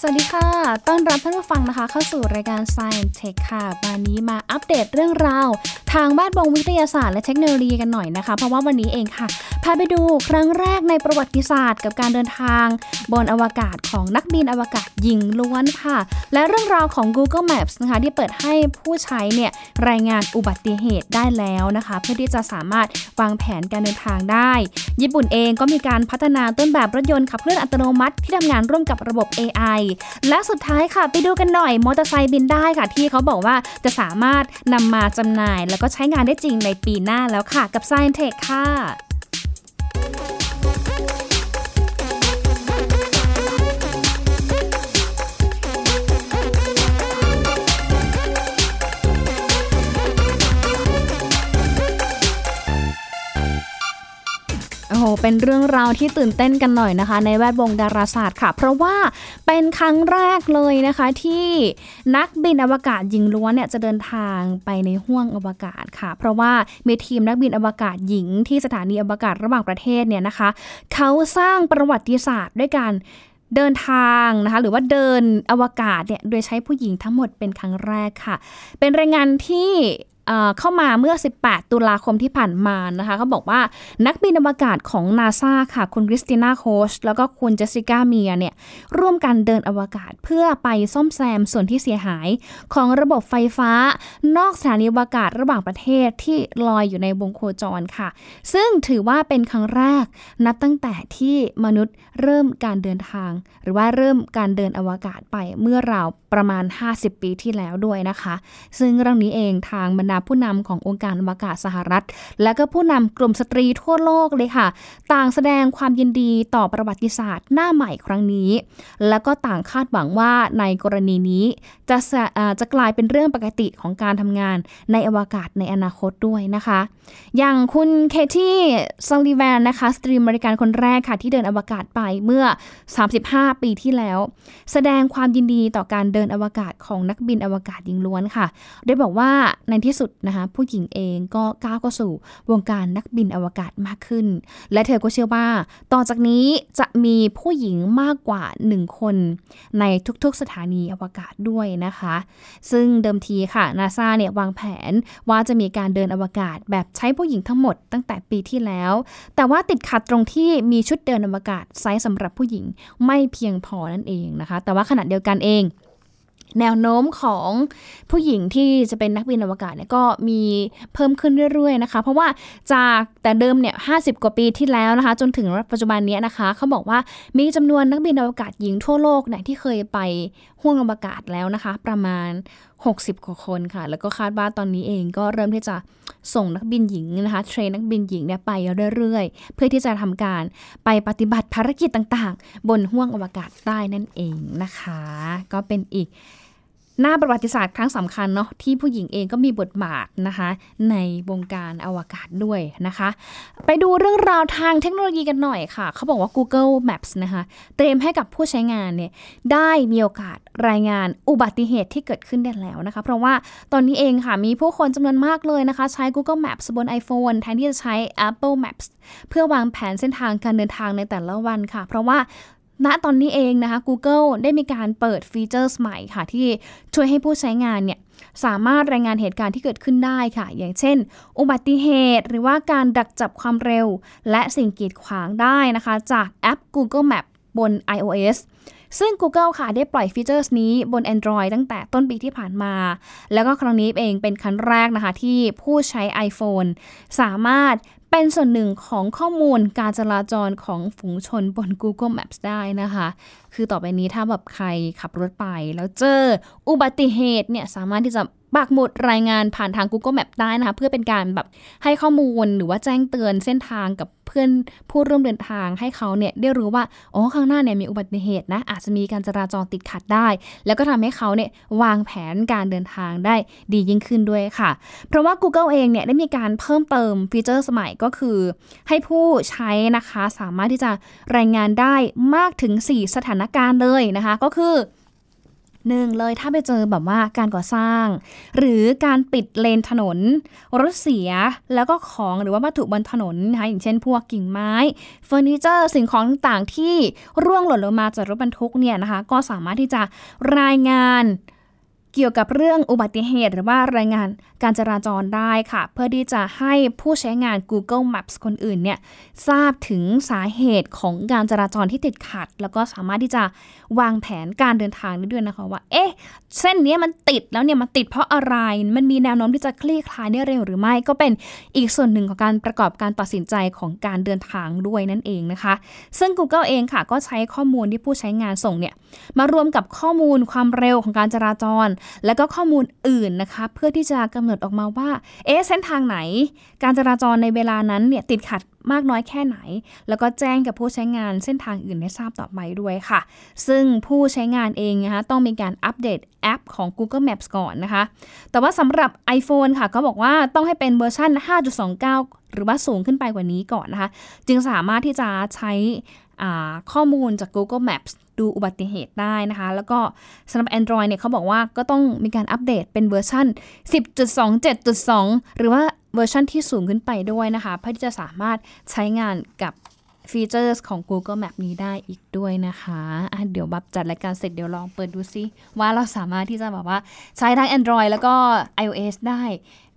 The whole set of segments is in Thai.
สวัสดีค่ะ ต้อนรับท่านผู้ฟังนะคะ เข้าสู่รายการ Science Tech ค่ะ วันนี้มาอัปเดตเรื่องราว ทางบ้านบงวิทยาศาสตร์และเทคโนโลยีกันหน่อยนะคะ เพราะว่าวันนี้เองค่ะาไปดูครั้งแรกในประวัติศาสตร์กับการเดินทาง บนอวกาศของนักบินอวกาศหญิงล้วนค่ะ และเรื่องราวของ Google Maps นะคะที่เปิดให้ผู้ใช้เนี่ยรายงานอุบัติเหตุได้แล้วนะคะ เพื่อที่จะสามารถวางแผนการเดินทางได้ ญี่ปุ่นเองก็มีการพัฒนาต้นแบบรถยนต์ขับเคลื่อนอัตโนมัติที่ทำงานร่วมกับระบบ AI และสุดท้ายค่ะ ไปดูกันหน่อยมอเตอร์ไซค์บินได้ค่ะ ที่เขาบอกว่าจะสามารถนำมาจำหน่าย แล้วก็ใช้งานได้จริงในปีหน้าแล้วค่ะกับ Science Tech ค่ะ โเป็นเรื่องราวที่ตื่นเต้นกันหน่อยนะคะ ในแวดวงดาราศาสตร์ค่ะ เพราะว่าเป็นครั้งแรกเลยนะคะที่นักบินอวกาศหญิงล้วนเนี่ยจะเดินทางไปในห้วงอวกาศค่ะ เพราะว่ามีทีมนักบินอวกาศหญิงที่สถานีอวกาศระหว่างประเทศเนี่ยนะคะเขาสร้างประวัติศาสตร์ด้วยการเดินทางนะคะหรือว่าเดินอวกาศเนี่ยโดยใช้ผู้หญิงทั้งหมดเป็นครั้งแรกค่ะ เป็นรายงานที่ เข้ามาเมื่อ 18 ตุลาคมที่ผ่านมานะคะเขาบอกว่านักบินอวกาศของนาซาค่ะ คุณคริสติน่าโคชแล้วก็คุณเจสสิก้าเมียเนี่ยร่วมกันเดินอวกาศเพื่อไปซ่อมแซมส่วนที่เสียหาย ของระบบไฟฟ้า นอกสถานีอวกาศระหว่างประเทศที่ลอยอยู่ในวงโคจรค่ะ ซึ่งถือว่าเป็นครั้งแรกนับตั้งแต่ที่มนุษย์เริ่มการเดินทาง หรือว่าเริ่มการเดินอวกาศไปเมื่อราวประมาณ 50 ปีที่แล้วด้วยนะคะ ซึ่งเรื่องนี้เองทางบรรดาผู้นำขององค์การอวกาศสหรัฐ และก็ผู้นำกลุ่มสตรีทั่วโลกเลยค่ะ ต่างแสดงความยินดีต่อประวัติศาสตร์หน้าใหม่ครั้งนี้ และก็ต่างคาดหวังว่าในกรณีนี้จะจะกลายเป็นเรื่องปกติของการทำงานในอวกาศในอนาคตด้วยนะคะ อย่างคุณเคที่ซัลลิแวนนะคะ สตรีอเมริกันคนแรกค่ะ ที่เดินอวกาศไปเมื่อ 35 ปีที่แล้ว แสดงความยินดีต่อการเดินอวกาศของนักบินอวกาศหญิงล้วนค่ะได้บอกว่าในที่สุดนะคะผู้หญิงเองก็ก้าวเข้าสู่วงการนักบินอวกาศมากขึ้น และเธอก็เชื่อว่า ต่อจากนี้จะมีผู้หญิงมากกว่า 1 คน ในทุกๆสถานีอวกาศด้วยนะคะ ซึ่งเดิมทีค่ะนาซาเนี่ยวางแผนว่าจะมีการเดินอวกาศแบบใช้ผู้หญิงทั้งหมดตั้งแต่ปีที่แล้ว แต่ว่าติดขัดตรงที่มีชุดเดินอวกาศไซส์สำหรับผู้หญิงไม่เพียงพอนั่นเองนะคะ แต่ว่าขณะเดียวกันเอง แนวโน้มของผู้หญิงที่จะเป็นนักบินอวกาศเนี่ยก็มีเพิ่มขึ้นเรื่อยๆนะคะ เพราะว่าจากแต่เดิมเนี่ยห้กว่าปีที่แล้วนะคะ จนถึงปัจจุบันนี้นะคะเขาบอกว่ามีจำนวนนักบินอวกาศหญิงทั่วโลกเนี่ยที่เคยไปห้วงอวกาศแล้วนะคะ ประมาณ 60 กว่าคนค่ะ แล้วก็คาดว่าตอนนี้เองก็เริ่มที่จะส่งนักบินหญิงนะคะเทรนนักบินหญิงเนี่ยไปเรื่อยๆ เพื่อที่จะทำการไปปฏิบัติภารกิจต่างๆ บนห้วงอวกาศใต้นั่นเองนะคะ ก็เป็นอีก หน้าประวัติศาสตร์ครั้งสำคัญเนาะที่ผู้หญิงเองก็มีบทบาทนะคะ ในวงการอวกาศด้วยนะคะ ไปดูเรื่องราวทางเทคโนโลยีกันหน่อยค่ะ เขาบอกว่า Google Maps นะคะ เตรียมให้กับผู้ใช้งานเนี่ยได้มีโอกาสรายงานอุบัติเหตุที่เกิดขึ้นได้แล้วนะคะ เพราะว่าตอนนี้เองค่ะ มีผู้คนจำนวนมากเลยนะคะ ใช้ Google Maps บน iPhone แทนที่จะใช้ Apple Maps เพื่อวางแผนเส้นทางการเดินทางในแต่ละวันค่ะ เพราะว่า ณตอนนี้เองนะคะ Google ได้มีการเปิดฟีเจอร์ใหม่ค่ะ ที่ช่วยให้ผู้ใช้งานเนี่ยสามารถรายงานเหตุการณ์ที่เกิดขึ้นได้ค่ะ อย่างเช่น อุบัติเหตุ หรือว่าการดักจับความเร็ว และสิ่งกีดขวางได้นะคะ จากแอป Google Map บน iOS ซึ่ง Google ค่ะ ได้ปล่อยฟีเจอร์นี้บน Android ตั้งแต่ต้นปีที่ผ่านมา แล้วก็ครั้งนี้เองเป็นครั้งแรกนะคะ ที่ผู้ใช้ iPhone สามารถ เป็นส่วนหนึ่งของข้อมูลการจราจรของฝูงชนบน Google Maps ได้นะคะ คือต่อไปนี้ถ้าแบบใครขับรถไปแล้วเจออุบัติเหตุเนี่ยสามารถที่จะ ปักหมุดรายงานผ่านทาง Google Map ได้นะคะ เพื่อเป็นการแบบให้ข้อมูลหรือว่าแจ้งเตือนเส้นทางกับเพื่อนผู้ร่วมเดินทางให้เขาเนี่ยได้รู้ว่าอ๋อข้างหน้าเนี่ยมีอุบัติเหตุนะอาจจะมีการจราจรติดขัดได้ แล้วก็ทำให้เขาเนี่ยวางแผนการเดินทางได้ดียิ่งขึ้นด้วยค่ะ เพราะว่า Google เองเนี่ยได้มีการเพิ่มเติมฟีเจอร์สมัยก็คือ ให้ผู้ใช้นะคะสามารถที่จะรายงานได้มากถึง 4 สถานการณ์เลยนะคะ ก็คือ นึ่งเลยถ้าไปเจอแบบว่าการก่อสร้าง หรือการปิดเลนถนน รถเสียแล้วก็ของหรือว่าวัตถุบนถนนนะคะอย่างเช่น พวกกิ่งไม้เฟอร์นิเจอร์สิ่งของต่างๆที่ร่วงหล่นลงมาจากรถบรรทุกเนี่ยนะคะ ก็สามารถที่จะรายงาน เกี่ยวกับเรื่องอุบัติเหตุ หรือว่ารายงานการจราจรได้ค่ะ เพื่อที่จะให้ผู้ใช้งาน Google Maps คนอื่นเนี่ยทราบถึงสาเหตุของการจราจรที่ติดขัด แล้วก็สามารถที่จะวางแผนการเดินทางได้ด้วยนะคะว่า เอ๊ะ เส้นนี้มันติดแล้วเนี่ยมันติดเพราะอะไร มันมีแนวโน้มที่จะคลี่คลายได้เร็วหรือไม่ ก็เป็นอีกส่วนหนึ่งของการประกอบการตัดสินใจของการเดินทางด้วยนั่นเองนะคะ ซึ่ง Google เองค่ะก็ใช้ข้อมูลที่ผู้ใช้งานส่งเนี่ยมารวมกับข้อมูลความเร็วของการจราจรและก็ข้อมูลอื่นนะคะ เพื่อที่จะกำหนดออกมาว่า เอ๊ะเส้นทางไหน การจราจรในเวลานั้นเนี่ยติดขัดมากน้อยแค่ไหน แล้วก็แจ้งกับผู้ใช้งานเส้นทางอื่นให้ทราบต่อไปด้วยค่ะ ซึ่งผู้ใช้งานเองนะคะต้องมีการอัปเดตแอปของ Google Maps ก่อนนะคะ แต่ว่าสำหรับ iPhone ค่ะเขาบอกว่าต้องให้เป็นเวอร์ชัน5.29 หรือว่าสูงขึ้นไปกว่านี้ก่อนนะคะ จึงสามารถที่จะใช้ ข้อมูลจาก Google Maps ดูอุบัติเหตุได้นะคะ แล้วก็สำหรับ Android เนี่ยเขาบอกว่าก็ต้องมีการอัปเดตเป็นเวอร์ชัน10.27.2 หรือว่าเวอร์ชันที่สูงขึ้นไปด้วยนะคะ เพื่อที่จะสามารถใช้งานกับ ฟีเจอร์ของ Google Map นี้ได้อีกด้วยนะคะเดี๋ยวแบบจัดรายการเสร็จเดี๋ยวลองเปิดดูซิ ว่าเราสามารถที่จะแบบว่าใช้ทั้ง Android แล้วก็ iOS ได้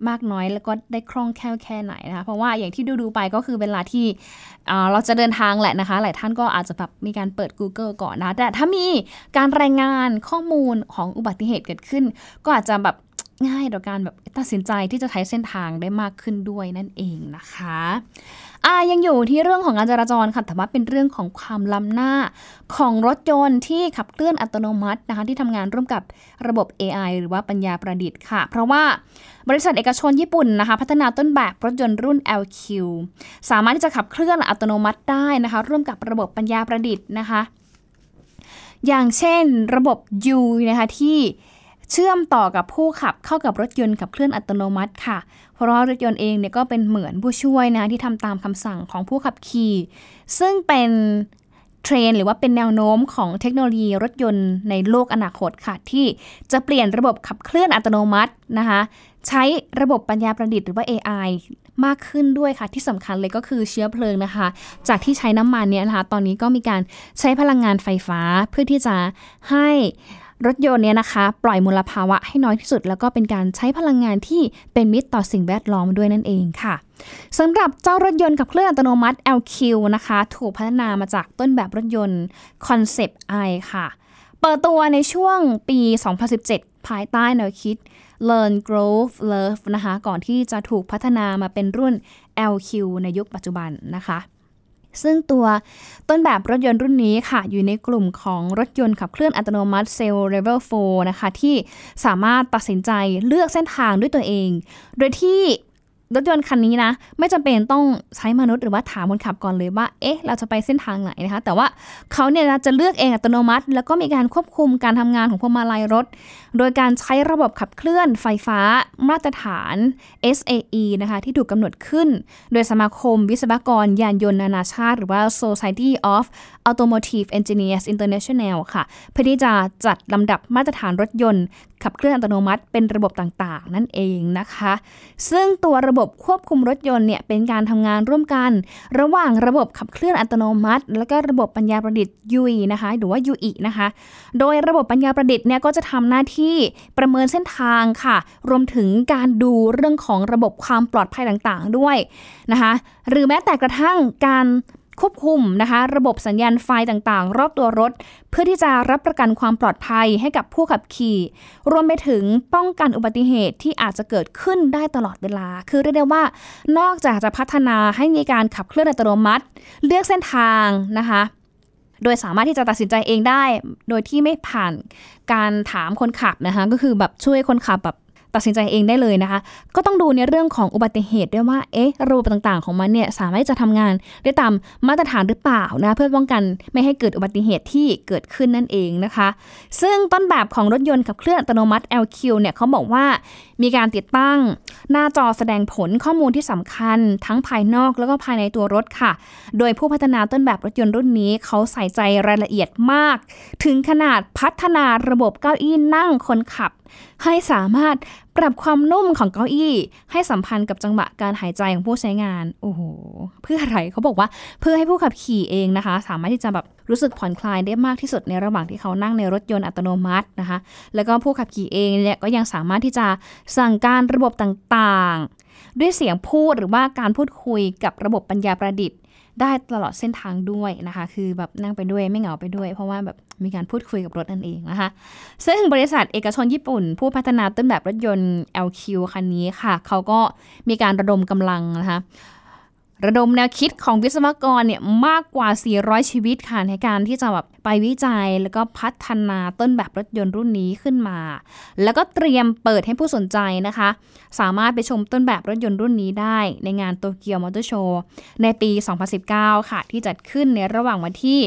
มากน้อยแล้วก็ได้คล่องแคล่วแค่ไหนนะคะ เพราะว่าอย่างที่ดูดูไปก็คือเวลาที่เราจะเดินทางแหละนะคะ หลายท่านก็อาจจะแบบมีการเปิด Google ก่อนนะ แต่ถ้ามีการรายงานข้อมูลของอุบัติเหตุเกิดขึ้น ก็อาจจะแบบ ง่ายต่อการแบบตัดสินใจที่จะใช้เส้นทางได้มากขึ้นด้วยนั่นเองนะคะอ่ายังอยู่ที่เรื่องของการจราจรค่ะแต่ว่าเป็นเรื่องของความล้ำหน้าของรถยนต์ที่ขับเคลื่อนอัตโนมัตินะคะที่ทำงานร่วมกับระบบ AI หรือว่าปัญญาประดิษฐ์ค่ะ เพราะว่าบริษัทเอกชนญี่ปุ่นนะคะพัฒนาต้นแบบรถยนต์รุ่น LQ สามารถที่จะขับเคลื่อนอัตโนมัติได้นะคะ ร่วมกับระบบปัญญาประดิษฐ์นะคะ อย่างเช่นระบบ U นะคะที่ เชื่อมต่อกับผู้ขับเข้ากับรถยนต์ขับเคลื่อนอัตโนมัติค่ะ เพราะรถยนต์เองเนี่ยก็เป็นเหมือนผู้ช่วยนะที่ทำตามคำสั่งของผู้ขับขี่ ซึ่งเป็นเทรนหรือว่าเป็นแนวโน้มของเทคโนโลยีรถยนต์ในโลกอนาคตค่ะ ที่จะเปลี่ยนระบบขับเคลื่อนอัตโนมัตินะคะใช้ระบบปัญญาประดิษฐ์หรือว่า AI มากขึ้นด้วยค่ะ ที่สำคัญเลยก็คือเชื้อเพลิงนะคะ จากที่ใช้น้ำมันเนี่ยนะคะ ตอนนี้ก็มีการใช้พลังงานไฟฟ้าเพื่อที่จะให้ รถยนต์เนี่ยนะคะ ปล่อยมลภาวะให้น้อยที่สุด แล้วก็เป็นการใช้พลังงานที่เป็นมิตรต่อสิ่งแวดล้อมด้วยนั่นเองค่ะสำหรับเจ้ารถยนต์กับเครื่องอัตโนมัติ LQ นะคะ ถูกพัฒนามาจากต้นแบบรถยนต์ Concept i ค่ะ เปิดตัวในช่วงปี 2017 ภายใต้แนวคิด Learn Grow Love นะคะ ก่อนที่จะถูกพัฒนามาเป็นรุ่น LQ ในยุคปัจจุบันนะคะ ซึ่งตัวต้นแบบรถยนต์รุ่นนี้ค่ะ อยู่ในกลุ่มของรถยนต์ขับเคลื่อนอัตโนมัติเซลล์เลเวล4นะคะ ที่สามารถตัดสินใจเลือกเส้นทางด้วยตัวเอง โดยที่ รถยนต์คันนี้นะ ไม่จำเป็นต้องใช้มนุษย์หรือว่าถามคนขับก่อนเลยว่า เอ๊ะ เราจะไปเส้นทางไหนนะคะ แต่ว่าเขาเนี่ยจะเลือกเองอัตโนมัติ แล้วก็มีการควบคุมการทำงานของพวงมาลัยรถ โดยการใช้ระบบขับเคลื่อนไฟฟ้า มาตรฐาน SAE นะคะ ที่ถูกกำหนดขึ้น โดยสมาคมวิศวกรยานยนต์นานาชาติ หรือว่า Society of Automotive Engineers International ค่ะ เพื่อที่จะจัดลำดับมาตรฐานรถยนต์ ขับเคลื่อนอัตโนมัติเป็นระบบต่างๆ นั่นเองนะคะ ซึ่งตัวระบบควบคุมรถยนต์เนี่ยเป็นการทำงานร่วมกัน ระหว่างระบบขับเคลื่อนอัตโนมัติ และก็ระบบปัญญาประดิษฐ์ UI นะคะหรือว่า UI นะคะ โดยระบบปัญญาประดิษฐ์เนี่ยก็จะทำหน้าที่ประเมินเส้นทางค่ะ รวมถึงการดูเรื่องของระบบความปลอดภัยต่างๆ ด้วยนะคะ หรือแม้แต่กระทั่งการ ควบคุมนะคะ ระบบสัญญาณไฟต่างๆ รอบตัวรถ เพื่อที่จะรับประกันความปลอดภัยให้กับผู้ขับขี่ รวมไปถึงป้องกันอุบัติเหตุที่อาจจะเกิดขึ้นได้ตลอดเวลา คือเรียกได้ว่า นอกจากจะพัฒนาให้มีการขับเคลื่อนอัตโนมัติ เลือกเส้นทางนะคะโดยสามารถที่จะตัดสินใจเองได้ โดยที่ไม่ผ่านการถามคนขับนะคะ ก็คือแบบช่วยคนขับแบบ ตัดสินใจเองได้เลยนะคะ ก็ต้องดูในเรื่องของอุบัติเหตุด้วยว่า เอ๊ะ ระบบต่างๆ ของมันเนี่ยสามารถจะทำงานได้ตามมาตรฐานหรือเปล่านะ เพื่อป้องกันไม่ให้เกิดอุบัติเหตุที่เกิดขึ้นนั่นเองนะคะ ซึ่งต้นแบบของรถยนต์ขับเคลื่อนอัตโนมัติ LQ เนี่ยเขาบอกว่ามีการติดตั้งหน้าจอแสดงผลข้อมูลที่สำคัญ ทั้งภายนอกแล้วก็ภายในตัวรถค่ะ โดยผู้พัฒนาต้นแบบรถยนต์รุ่นนี้เขาใส่ใจรายละเอียดมาก ถึงขนาดพัฒนาระบบเก้าอี้นั่งคนขับ ให้สามารถปรับความนุ่มของเก้าอี้ ให้สัมพันธ์กับจังหวะการหายใจของผู้ใช้งาน โอ้โห เพื่ออะไรเขาบอกว่าเพื่อให้ผู้ขับขี่เองนะคะ สามารถที่จะแบบรู้สึกผ่อนคลายได้มากที่สุดในระหว่างที่เขานั่งในรถยนต์อัตโนมัตินะคะ แล้วก็ผู้ขับขี่เองเนี่ยก็ยังสามารถที่จะสั่งการระบบต่างๆ ด้วยเสียงพูดหรือว่าการพูดคุยกับระบบปัญญาประดิษฐ์ ได้ตลอดเส้นทางด้วยนะคะ คือแบบนั่งไปด้วยไม่เหงาไปด้วย เพราะว่าแบบมีการพูดคุยกับรถนั่นเองนะคะ ซึ่งบริษัทเอกชนญี่ปุ่น ผู้พัฒนาต้นแบบรถยนต์ LQ คันนี้ค่ะ เขาก็มีการระดมกำลังนะคะ ระดมแนวคิดของวิศวกรเนี่ยมากกว่า 400 ชีวิตค่ะในการที่จะแบบไปวิจัยแล้วก็พัฒนาต้นแบบรถยนต์รุ่นนี้ขึ้นมา แล้วก็เตรียมเปิดให้ผู้สนใจนะคะ สามารถไปชมต้นแบบรถยนต์รุ่นนี้ได้ในงานโตเกียวมอเตอร์โชว์ในปี 2019 ค่ะ ที่จัดขึ้นในระหว่างวันที่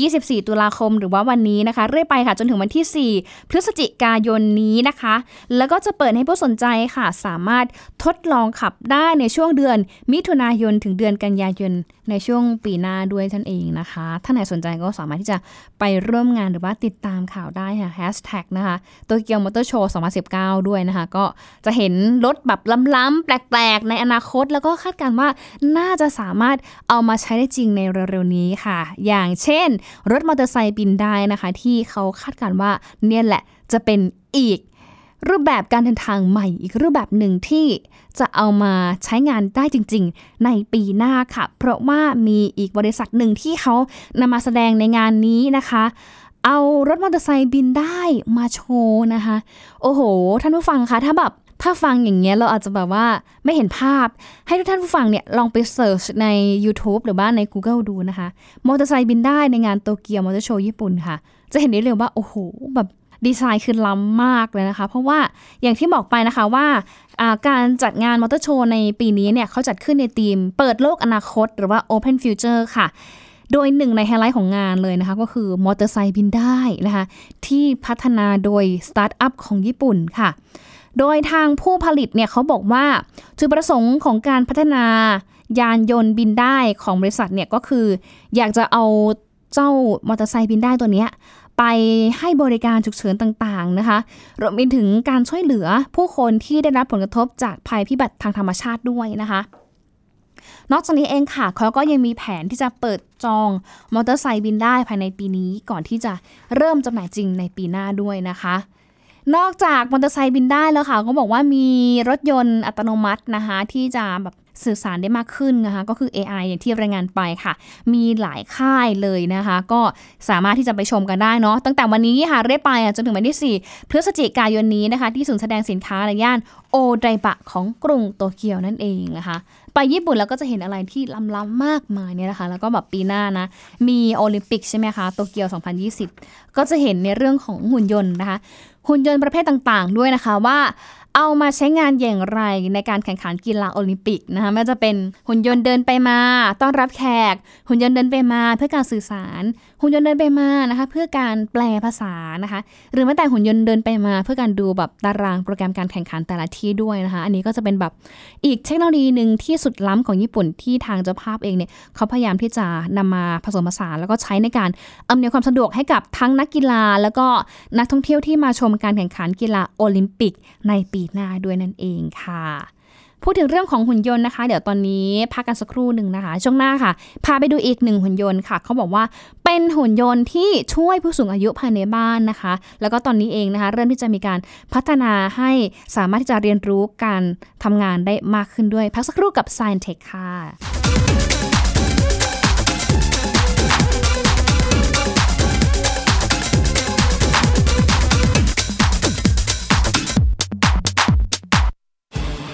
24 ตุลาคมหรือว่าวันนี้นะคะ เรื่อยไปค่ะจนถึงวันที่ 4 พฤศจิกายนนี้นะคะ แล้วก็จะเปิดให้ผู้สนใจค่ะ สามารถทดลองขับได้ในช่วงเดือน มิถุนายนถึงเดือนกันยายนในช่วงปีหน้าด้วยท่านเองนะคะ ถ้าไหนสนใจก็สามารถที่จะไปร่วมงานหรือว่าติดตามข่าวได้ค่ะแฮชแท็กนะคะโตเกียวมอเตอร์โชว์ 2019 ด้วยนะคะ ก็จะเห็นรถแบบล้ำๆแปลกๆ ในอนาคต แล้วก็คาดการว่าน่าจะสามารถเอามาใช้ได้จริงในเร็วๆนี้ค่ะ อย่างเช่นช่น รถมอเตอร์ไซค์บินได้นะคะ ที่เขาคาดการว่าเนี่ยแหละจะเป็นอีกรูปแบบการเดินทางใหม่อีกรูปแบบหนึ่งที่จะเอามาใช้งานได้จริง ๆ ในปีหน้าค่ะ เพราะว่ามีอีกบริษัทหนึ่งที่เขานำมาแสดงในงานนี้นะคะ เอารถมอเตอร์ไซค์บินได้มาโชว์นะคะ โอ้โห ท่านผู้ฟังคะถ้าแบบ ถ้าฟังอย่างเงี้ยเราอาจจะแบบว่าไม่เห็นภาพ ให้ทุกท่านผู้ฟังเนี่ยลองไปเสิร์ชใน YouTube หรือว่าใน Google ดูนะคะ มอเตอร์ไซค์บินได้ในงานโตเกียวมอเตอร์โชว์ญี่ปุ่นค่ะ จะเห็นได้เลยว่า โอ้โห แบบดีไซน์คือล้ำมากเลยนะคะ เพราะว่าอย่างที่บอกไปนะคะว่าการจัดงานมอเตอร์โชว์ในปีนี้เนี่ยเขาจัดขึ้นในธีม เปิดโลกอนาคต หรือว่า Open Future ค่ะโดยหนึ่งในไฮไลท์ของงานเลยนะคะ ก็คือมอเตอร์ไซค์บินได้นะคะ ที่พัฒนาโดยสตาร์ทอัพของญี่ปุ่นค่ะ โดยทางผู้ผลิตเนี่ยเขาบอกว่าจุดประสงค์ของการพัฒนายานยนต์บินได้ของบริษัทเนี่ยก็คือ อยากจะเอาเจ้ามอเตอร์ไซค์บินได้ตัวนี้ไปให้บริการฉุกเฉินต่างๆนะคะ รวมไปถึงการช่วยเหลือผู้คนที่ได้รับผลกระทบจากภัยพิบัติทางธรรมชาติด้วยนะคะ นอกจากนี้เองค่ะเขาก็ยังมีแผนที่จะเปิดจองมอเตอร์ไซค์บินได้ภายในปีนี้ ก่อนที่จะเริ่มจำหน่ายจริงในปีหน้าด้วยนะคะ นอกจากมอเตอร์ไซค์บินได้แล้วค่ะ ก็บอกว่ามีรถยนต์อัตโนมัตินะคะ ที่จะแบบสื่อสารได้มากขึ้นนะคะ ก็คือ AI อย่างที่รายงานไปค่ะ มีหลายค่ายเลยนะคะ ก็สามารถที่จะไปชมกันได้เนาะตั้งแต่วันนี้ค่ะเรื่อยไปจนถึงวันที่ 4 พฤศจิกายนนี้นะคะ ที่ศูนย์แสดงสินค้าในย่านโอไดบะของกรุงโตเกียวนั่นเองนะคะ ไปญี่ปุ่นแล้วก็จะเห็นอะไรที่ล้ำๆมากมายเนี่ยนะคะ แล้วก็แบบปีหน้านะ มีโอลิมปิกใช่ไหมคะโตเกียว 2020 ก็จะเห็นในเรื่องของหุ่นยนต์นะคะ หุ่นยนต์ประเภทต่างๆ ด้วยนะคะว่าเอามาใช้งานอย่างไรในการแข่งขันกีฬาโอลิมปิกนะคะไม่ว่าจะเป็นหุ่นยนต์เดินไปมา ต้อนรับแขก หุ่นยนต์เดินไปมาเพื่อการสื่อสาร หุ่นยนต์เดินไปมานะคะ เพื่อการแปลภาษานะคะ หรือแม้แต่หุ่นยนต์เดินไปมา เพื่อการดูแบบตารางโปรแกรมการแข่งขันแต่ละที่ด้วยนะคะ อันนี้ก็จะเป็นแบบอีกเทคโนโลยีหนึ่งที่สุดล้ำของญี่ปุ่นที่ทางเจ้าภาพเองเนี่ยเขาพยายามที่จะนำมาผสมผสานแล้วก็ใช้ในการอำนวยความสะดวกให้กับทั้งนักกีฬา แล้วก็นักท่องเที่ยวที่มาชมการแข่งขันกีฬาโอลิมปิกในปีหน้าด้วยนั่นเองค่ะ พูดถึงเรื่องของหุ่นยนต์นะคะ เดี๋ยวตอนนี้พักกันสักครู่หนึ่งนะคะ ช่วงหน้าค่ะ พาไปดูอีกหนึ่งหุ่นยนต์ค่ะ เขาบอกว่าเป็นหุ่นยนต์ที่ช่วยผู้สูงอายุภายในบ้านนะคะ แล้วก็ตอนนี้เองนะคะ เริ่มที่จะมีการพัฒนาให้สามารถที่จะเรียนรู้การทำงานได้มากขึ้นด้วย พักสักครู่กับ Science Tech ค่ะ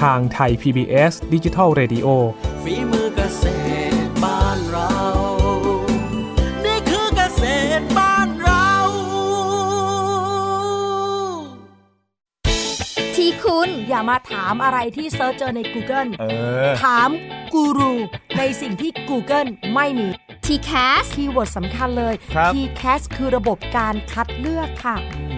ทางไทย PBS d i g i ดิจิ Radio ฝีมือเกษตรบ้านเรา นี่คือเกษตรบ้านเรา ที่คุณอย่ามาถามอะไรที่เซิร์ชเจอใน Google เออ ถามกูรูในสิ่งที่ Google ไม่มีทีแคสคีย์เวิร์ดสำคัญเลย ครับ TCAS คือระบบการคัดเลือกค่ะ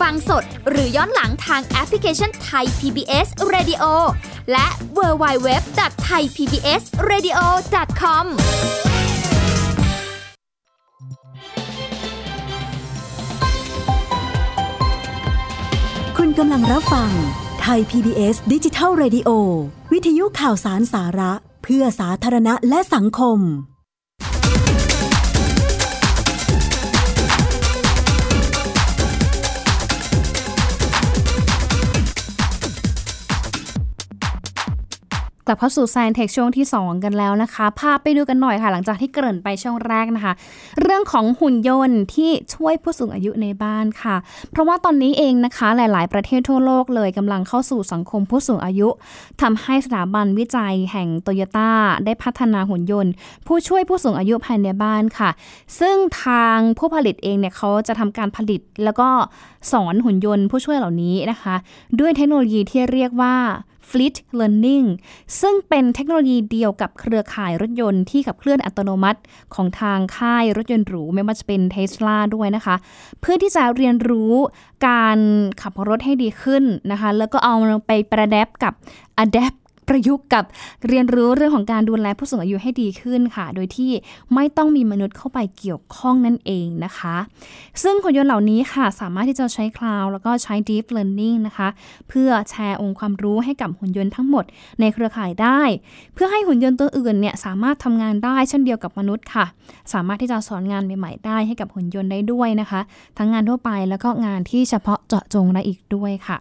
ฟังสดหรือย้อนหลังทางแอปพลิเคชันไทย PBS Radio และ w w w t h a i PBS Radio com คุณกำลังรับฟังไทย PBS ดิจิทัล Radio วิทยุข่าวสารสาระ เพื่อสาธารณะและสังคม กลับเข้าสู่ Science Tech ช่วงที่ 2 กันแล้วนะคะ พาไปดูกันหน่อยค่ะ หลังจากที่เกริ่นไปช่วงแรกนะคะ เรื่องของหุ่นยนต์ที่ช่วยผู้สูงอายุในบ้านค่ะ เพราะว่าตอนนี้เองนะคะ หลาย ๆ ประเทศทั่วโลกเลยกำลังเข้าสู่สังคมผู้สูงอายุทำให้สถาบันวิจัยแห่งโตโยต้าได้พัฒนาหุ่นยนต์ ผู้ช่วยผู้สูงอายุภายในบ้านค่ะ ซึ่งทางผู้ผลิตเองเนี่ยเขาจะทำการผลิตแล้วก็สอนหุ่นยนต์ผู้ช่วยเหล่านี้นะคะ ด้วยเทคโนโลยีที่เรียกว่า Fleet Learning ซึ่งเป็นเทคโนโลยีเดียวกับเครือข่ายรถยนต์ที่ขับเคลื่อนอัตโนมัติของทางค่ายรถยนต์หรู ไม่ว่าจะเป็น Tesla ด้วยนะคะ เพื่อที่จะเรียนรู้การขับรถให้ดีขึ้นนะคะ แล้วก็เอาไปประดับกับ Adapt ประยุกต์กับเรียนรู้เรื่องของการดูแลผู้สูงอายุให้ดีขึ้นค่ะ โดยที่ไม่ต้องมีมนุษย์เข้าไปเกี่ยวข้องนั่นเองนะคะ ซึ่งหุ่นยนต์เหล่านี้ค่ะ สามารถที่จะใช้คลาวด์แล้วก็ใช้ Deep Learning นะคะ เพื่อแชร์องค์ความรู้ให้กับหุ่นยนต์ทั้งหมดในเครือข่ายได้ เพื่อให้หุ่นยนต์ตัวอื่นเนี่ยสามารถทำงานได้เช่นเดียวกับมนุษย์ค่ะ สามารถที่จะสอนงานใหม่ๆได้ให้กับหุ่นยนต์ได้ด้วยนะคะ ทั้งงานทั่วไปแล้วก็งานที่เฉพาะเจาะจงได้อีกด้วยค่ะ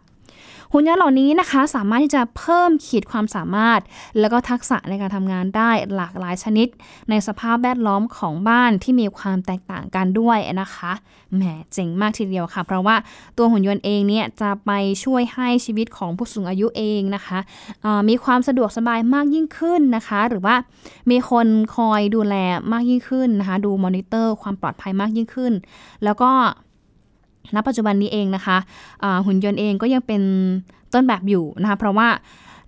หุ่นยนต์เหล่านี้นะคะ สามารถที่จะเพิ่มขีดความสามารถ แล้วก็ทักษะในการทำงานได้หลากหลายชนิด ในสภาพแวดล้อมของบ้านที่มีความแตกต่างกันด้วยนะคะแหมเจ๋งมากทีเดียวค่ะ เพราะว่าตัวหุ่นยนต์เองเนี่ยจะไปช่วยให้ชีวิตของผู้สูงอายุเองนะคะมีความสะดวกสบายมากยิ่งขึ้นนะคะ หรือว่ามีคนคอยดูแลมากยิ่งขึ้นนะคะ ดูมอนิเตอร์ความปลอดภัยมากยิ่งขึ้น แล้วก็ ณปัจจุบันนี้เองนะคะหุ่นยนต์เองก็ยังเป็นต้นแบบอยู่นะคะเพราะว่า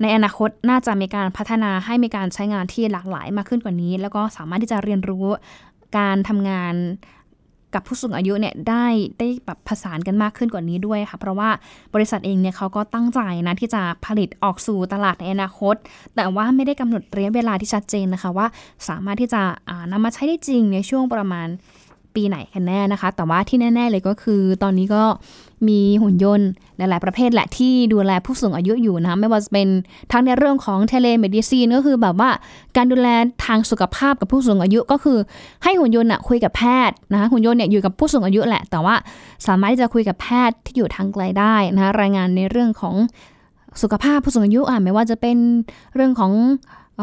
ในอนาคตน่าจะมีการพัฒนาให้มีการใช้งานที่หลากหลายมากขึ้นกว่านี้ แล้วก็สามารถที่จะเรียนรู้การทำงานกับผู้สูงอายุเนี่ยได้ได้แบบผสานกันมากขึ้นกว่านี้ด้วยค่ะ เพราะว่าบริษัทเองเนี่ยเขาก็ตั้งใจนะที่จะผลิตออกสู่ตลาดในอนาคต แต่ว่าไม่ได้กำหนดระยะเวลาที่ชัดเจนนะคะว่าสามารถที่จะอ่านำมาใช้ได้จริงในช่วงประมาณ ปีไหนกันแน่นะคะ แต่ว่าที่แน่ ๆ เลยก็คือ ตอนนี้ก็มีหุ่นยนต์หลาย ๆ ประเภทแหละที่ดูแลผู้สูงอายุอยู่นะ ไม่ว่าจะเป็นทั้งในเรื่องของ telemedicine ก็คือแบบว่าการดูแลทางสุขภาพกับผู้สูงอายุก็คือ ให้หุ่นยนต์อะคุยกับแพทย์นะคะหุ่นยนต์เนี่ยอยู่กับผู้สูงอายุแหละ แต่ว่าสามารถที่จะคุยกับแพทย์ที่อยู่ทางไกลได้นะคะรายงานในเรื่องของสุขภาพผู้สูงอายุอะไม่ว่าจะเป็นเรื่องของ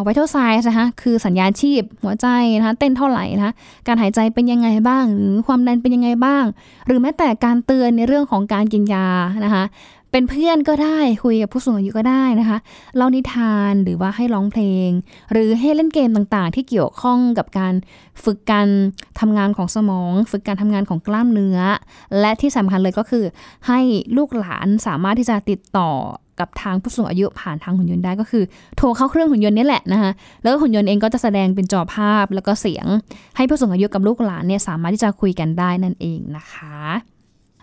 vital signs นะคะคือสัญญาณชีพหัวใจนะคะเต้นเท่าไหร่นะคะการหายใจเป็นยังไงบ้าง หรือความดันเป็นยังไงบ้าง หรือแม้แต่การเตือนในเรื่องของการกินยานะคะเป็นเพื่อนก็ได้คุยกับผู้สูงอายุก็ได้นะคะเล่านิทานหรือว่าให้ร้องเพลง หรือให้เล่นเกมต่างๆ ที่เกี่ยวข้องกับการฝึกการทำงานของสมอง ฝึกการทำงานของกล้ามเนื้อ และที่สำคัญเลยก็คือ ให้ลูกหลานสามารถที่จะติดต่อ กับทางผู้สูงอายุผ่านทางหุ่นยนต์ได้ก็คือ โทรเข้าเครื่องหุ่นยนต์นี่แหละนะคะแล้วหุ่นยนต์เองก็จะแสดงเป็นจอภาพแล้วก็เสียง ให้ผู้สูงอายุกับลูกหลานเนี่ยสามารถที่จะคุยกันได้นั่นเองนะคะ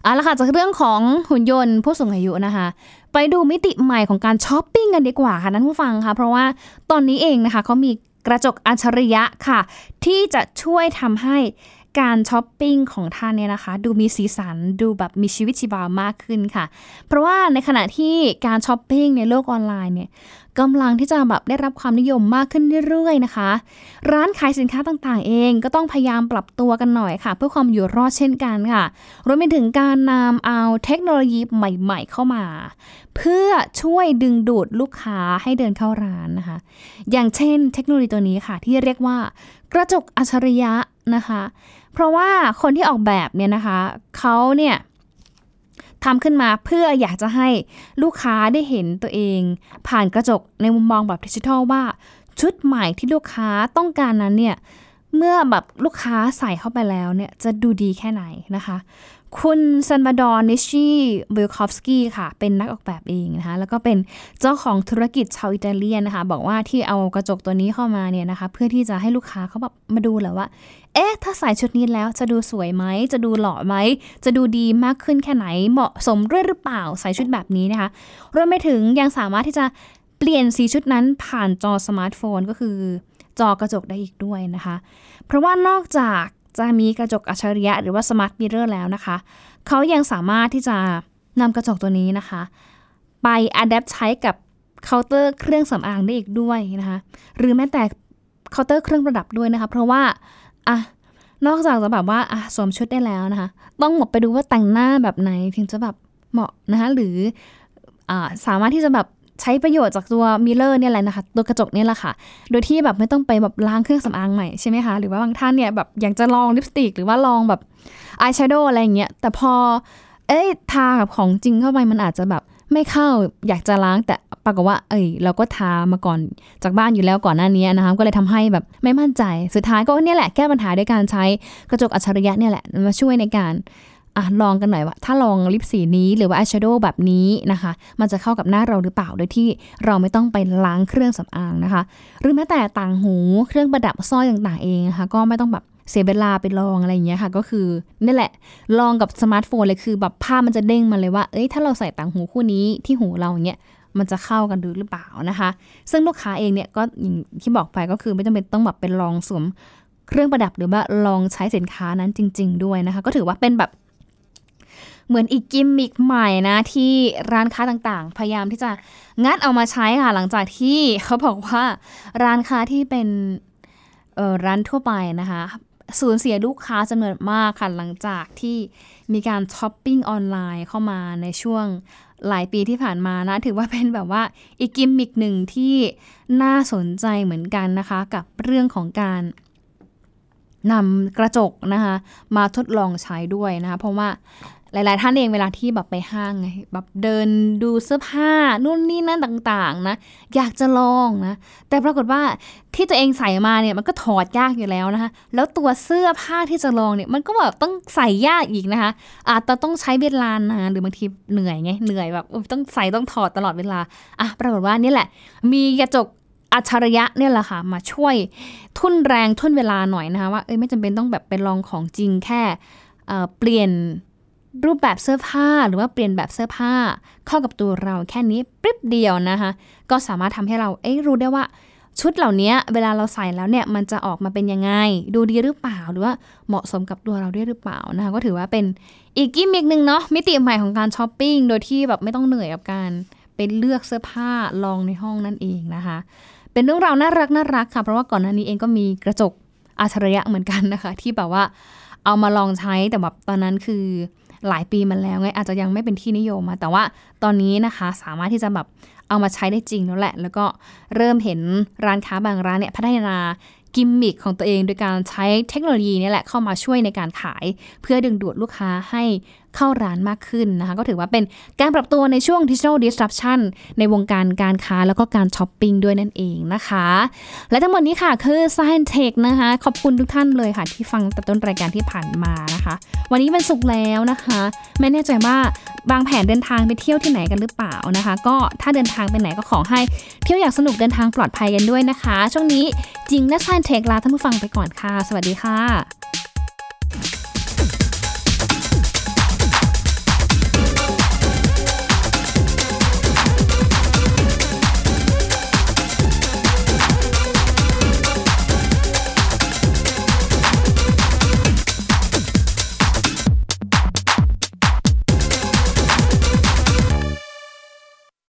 เอาละค่ะจากเรื่องของหุ่นยนต์ผู้สูงอายุนะคะไปดูมิติใหม่ของการช้อปปิ้งกันดีกว่าค่ะท่านผู้ฟังค่ะเพราะว่าตอนนี้เองนะคะเขามีกระจกอัจฉริยะค่ะ ที่จะช่วยทำให้ การช้อปปิ้งของท่านเนี่ยนะคะ ดูมีสีสันดูแบบมีชีวิตชีวามากขึ้นค่ะ เพราะว่าในขณะที่การช้อปปิ้งในโลกออนไลน์เนี่ยกำลังที่จะแบบได้รับความนิยมมากขึ้นเรื่อยๆนะคะ ร้านขายสินค้าต่างๆ เองก็ต้องพยายามปรับตัวกันหน่อยค่ะ เพื่อความอยู่รอดเช่นกันค่ะรวมไปถึงการนำเอาเทคโนโลยีใหม่ ๆ เข้ามา เพื่อช่วยดึงดูดลูกค้าให้เดินเข้าร้านนะคะ อย่างเช่น เทคโนโลยีตัวนี้ค่ะ ที่เรียกว่ากระจกอัจฉริยะนะคะ เพราะว่าคนที่ออกแบบเนี่ยนะคะเขาเนี่ยทำขึ้นมาเพื่ออยากจะให้ลูกค้าได้เห็นตัวเอง ผ่านกระจกในมุมมองแบบดิจิทัลว่า ชุดใหม่ที่ลูกค้าต้องการนั้นเนี่ยเมื่อแบบลูกค้าใส่เข้าไปแล้วเนี่ยจะดูดีแค่ไหนนะคะ คุณซันบาดอร์นิชีเบลคอฟสกี้ค่ะ เป็นนักออกแบบเองนะคะ แล้วก็เป็นเจ้าของธุรกิจชาวอิตาเลียนนะคะ บอกว่าที่เอากระจกตัวนี้เข้ามาเนี่ยนะคะ เพื่อที่จะให้ลูกค้าเขาแบบมาดูแหละว่า เอ๊ะ ถ้าใส่ชุดนี้แล้วจะดูสวยไหม จะดูหล่อไหม จะดูดีมากขึ้นแค่ไหน เหมาะสมด้วยหรือเปล่า ใส่ชุดแบบนี้นะคะ รวมไปถึงยังสามารถที่จะเปลี่ยนสีชุดนั้นผ่านจอสมาร์ทโฟนก็คือจอกระจกได้อีกด้วยนะคะ เพราะว่านอกจาก จะมีกระจกอัจฉริยะหรือว่า smart mirror แล้วนะคะ เขายังสามารถที่จะนำกระจกตัวนี้นะคะ ไป adapt ใช้กับเคาน์เตอร์เครื่องสำอางได้อีกด้วยนะคะ หรือแม้แต่เคาน์เตอร์เครื่องประดับด้วยนะคะ เพราะว่าอะนอกจากจะแบบว่าอะสวมชุดได้แล้วนะคะ ทั้งหมดไปดูว่าแต่งหน้าแบบไหนถึงจะแบบเหมาะนะคะหรืออ่าสามารถที่จะแบบ ใช้ประโยชน์จากตัว mirror เนี่ยแหละนะคะตัวกระจกเนี่ยแหละค่ะ โดยที่แบบไม่ต้องไปแบบล้างเครื่องสำอางใหม่ใช่ไหมคะหรือว่าบางท่านเนี่ยแบบอยากจะลองลิปสติกหรือว่าลองแบบ eye shadow อะไรอย่างเงี้ยแต่พอเอ้ยทากับของจริงเข้าไปมันอาจจะแบบไม่เข้าอยากจะล้างแต่ปรากฏว่า เอ้ยเราก็ทามาก่อนจากบ้านอยู่แล้วก่อนหน้านี้นะคะก็เลยทำให้แบบไม่มั่นใจ สุดท้ายก็เนี่ยแหละแก้ปัญหาด้วยการใช้กระจกอัจฉริยะเนี่ยแหละมาช่วยในการ อะลองกันหน่อยว่า ถ้าลองลิปสีนี้หรือว่าอายแชโดว์แบบนี้นะคะ มันจะเข้ากับหน้าเราหรือเปล่าโดยที่เราไม่ต้องไปล้างเครื่องสำอางนะคะ หรือแม้แต่ต่างหูเครื่องประดับสร้อยต่างๆเองนะคะก็ไม่ต้องแบบเสียเวลาไปลองอะไรอย่างเงี้ยค่ะ ก็คือนี่แหละลองกับสมาร์ทโฟนเลยคือแบบภาพมันจะเด้งมาเลยว่า เอ้ยถ้าเราใส่ต่างหูคู่นี้ที่หูเราอย่างเงี้ยมันจะเข้ากันหรือเปล่านะคะ ซึ่งลูกค้าเองเนี่ยก็อย่างที่บอกไปก็คือไม่จำเป็นต้องแบบเป็นลองสวมเครื่องประดับหรือว่าลองใช้สินค้านั้นจริง ๆ ด้วยนะคะ ก็ถือว่าเป็นแบบ เหมือนอีกกิมมิกใหม่นะที่ร้านค้าต่างๆ พยายามที่จะงัดเอามาใช้ค่ะหลังจากที่เขาบอกว่าร้านค้าที่เป็นร้านทั่วไปนะคะสูญเสียลูกค้าจำนวนมากค่ะหลังจากที่มีการ shopping online เข้ามาในช่วงหลายปีที่ผ่านมานะ ถือว่าเป็นแบบว่าอีกกิมมิกหนึ่งที่น่าสนใจเหมือนกันนะคะ กับเรื่องของการนำกระจกนะคะ มาทดลองใช้ด้วยนะคะ เพราะว่า หลาย ๆ ท่านเองเวลาที่แบบไปห้างไงแบบเดินดูเสื้อผ้านู่นนี่นั่นต่าง ๆ นะ อยากจะลองนะ แต่ปรากฏว่าที่ตัวเองใส่มาเนี่ยมันก็ถอดยากอยู่แล้วนะคะ แล้วตัวเสื้อผ้าที่จะลองเนี่ยมันก็แบบต้องใส่ยากอีกนะคะ อาจจะต้องใช้เวลานานหรือบางทีเหนื่อยไงเหนื่อยแบบต้องใส่ต้องถอดตลอดเวลาอะปรากฏว่านี่แหละ มีกระจกอัจฉริยะเนี่ยแหละค่ะมาช่วยทุ่นแรงทุ่นเวลาหน่อยนะคะว่าเอ้ยไม่จำเป็นต้องแบบไปลองของจริงแค่เปลี่ยน รูปแบบเสื้อผ้าหรือว่าเปลี่ยนแบบเสื้อผ้า เข้ากับตัวเราแค่นี้แป๊บเดียวนะคะ ก็สามารถทำให้เราเอ้รู้ได้ว่าชุดเหล่านี้เวลาเราใส่แล้วเนี่ยมันจะออกมาเป็นยังไง ดูดีหรือเปล่าหรือว่าเหมาะสมกับตัวเราด้วยหรือเปล่านะคะก็ถือว่าเป็นอีกกิมมิกหนึ่งเนาะมิติใหม่ของการช้อปปิ้งโดยที่แบบไม่ต้องเหนื่อยกับการเป็นเลือกเสื้อผ้าลองในห้องนั่นเองนะคะ เป็นเรื่องราวน่ารักน่ารักค่ะเพราะว่าก่อนหน้านี้เองก็มีกระจกอัจฉริยะเหมือนกันนะคะ ที่แบบว่าเอามาลองใช้แต่แบบตอนนั้นคือ หลายปีมาแล้วไงอาจจะยังไม่เป็นที่นิยมมาแต่ว่าตอนนี้นะคะสามารถที่จะแบบเอามาใช้ได้จริงแล้วแหละ แล้วก็เริ่มเห็นร้านค้าบางร้านเนี่ยพัฒนากิมมิคของตัวเอง โดยการใช้เทคโนโลยีนี่แหละเข้ามาช่วยในการขาย เพื่อดึงดูดลูกค้าให้ เข้าร้านมากขึ้นนะคะก็ถือว่าเป็นการปรับตัวในช่วง digital disruption ในวงการการค้าแล้วก็การช้อปปิ้งด้วยนั่นเองนะคะ และทั้งหมดนี้ค่ะคือ Science Tech นะคะ ขอบคุณทุกท่านเลยค่ะที่ฟังแต่ต้นรายการที่ผ่านมานะคะ วันนี้เป็นสุกแล้วนะคะ ไม่แน่ใจว่าบางแผนเดินทางไปเที่ยวที่ไหนกันหรือเปล่านะคะ ก็ถ้าเดินทางไปไหนก็ขอให้เที่ยวอย่างสนุกเดินทางปลอดภัยกันด้วยนะคะ ช่วงนี้จริงและ Science Tech ลาท่านผู้ฟังไปก่อนค่ะ สวัสดีค่ะ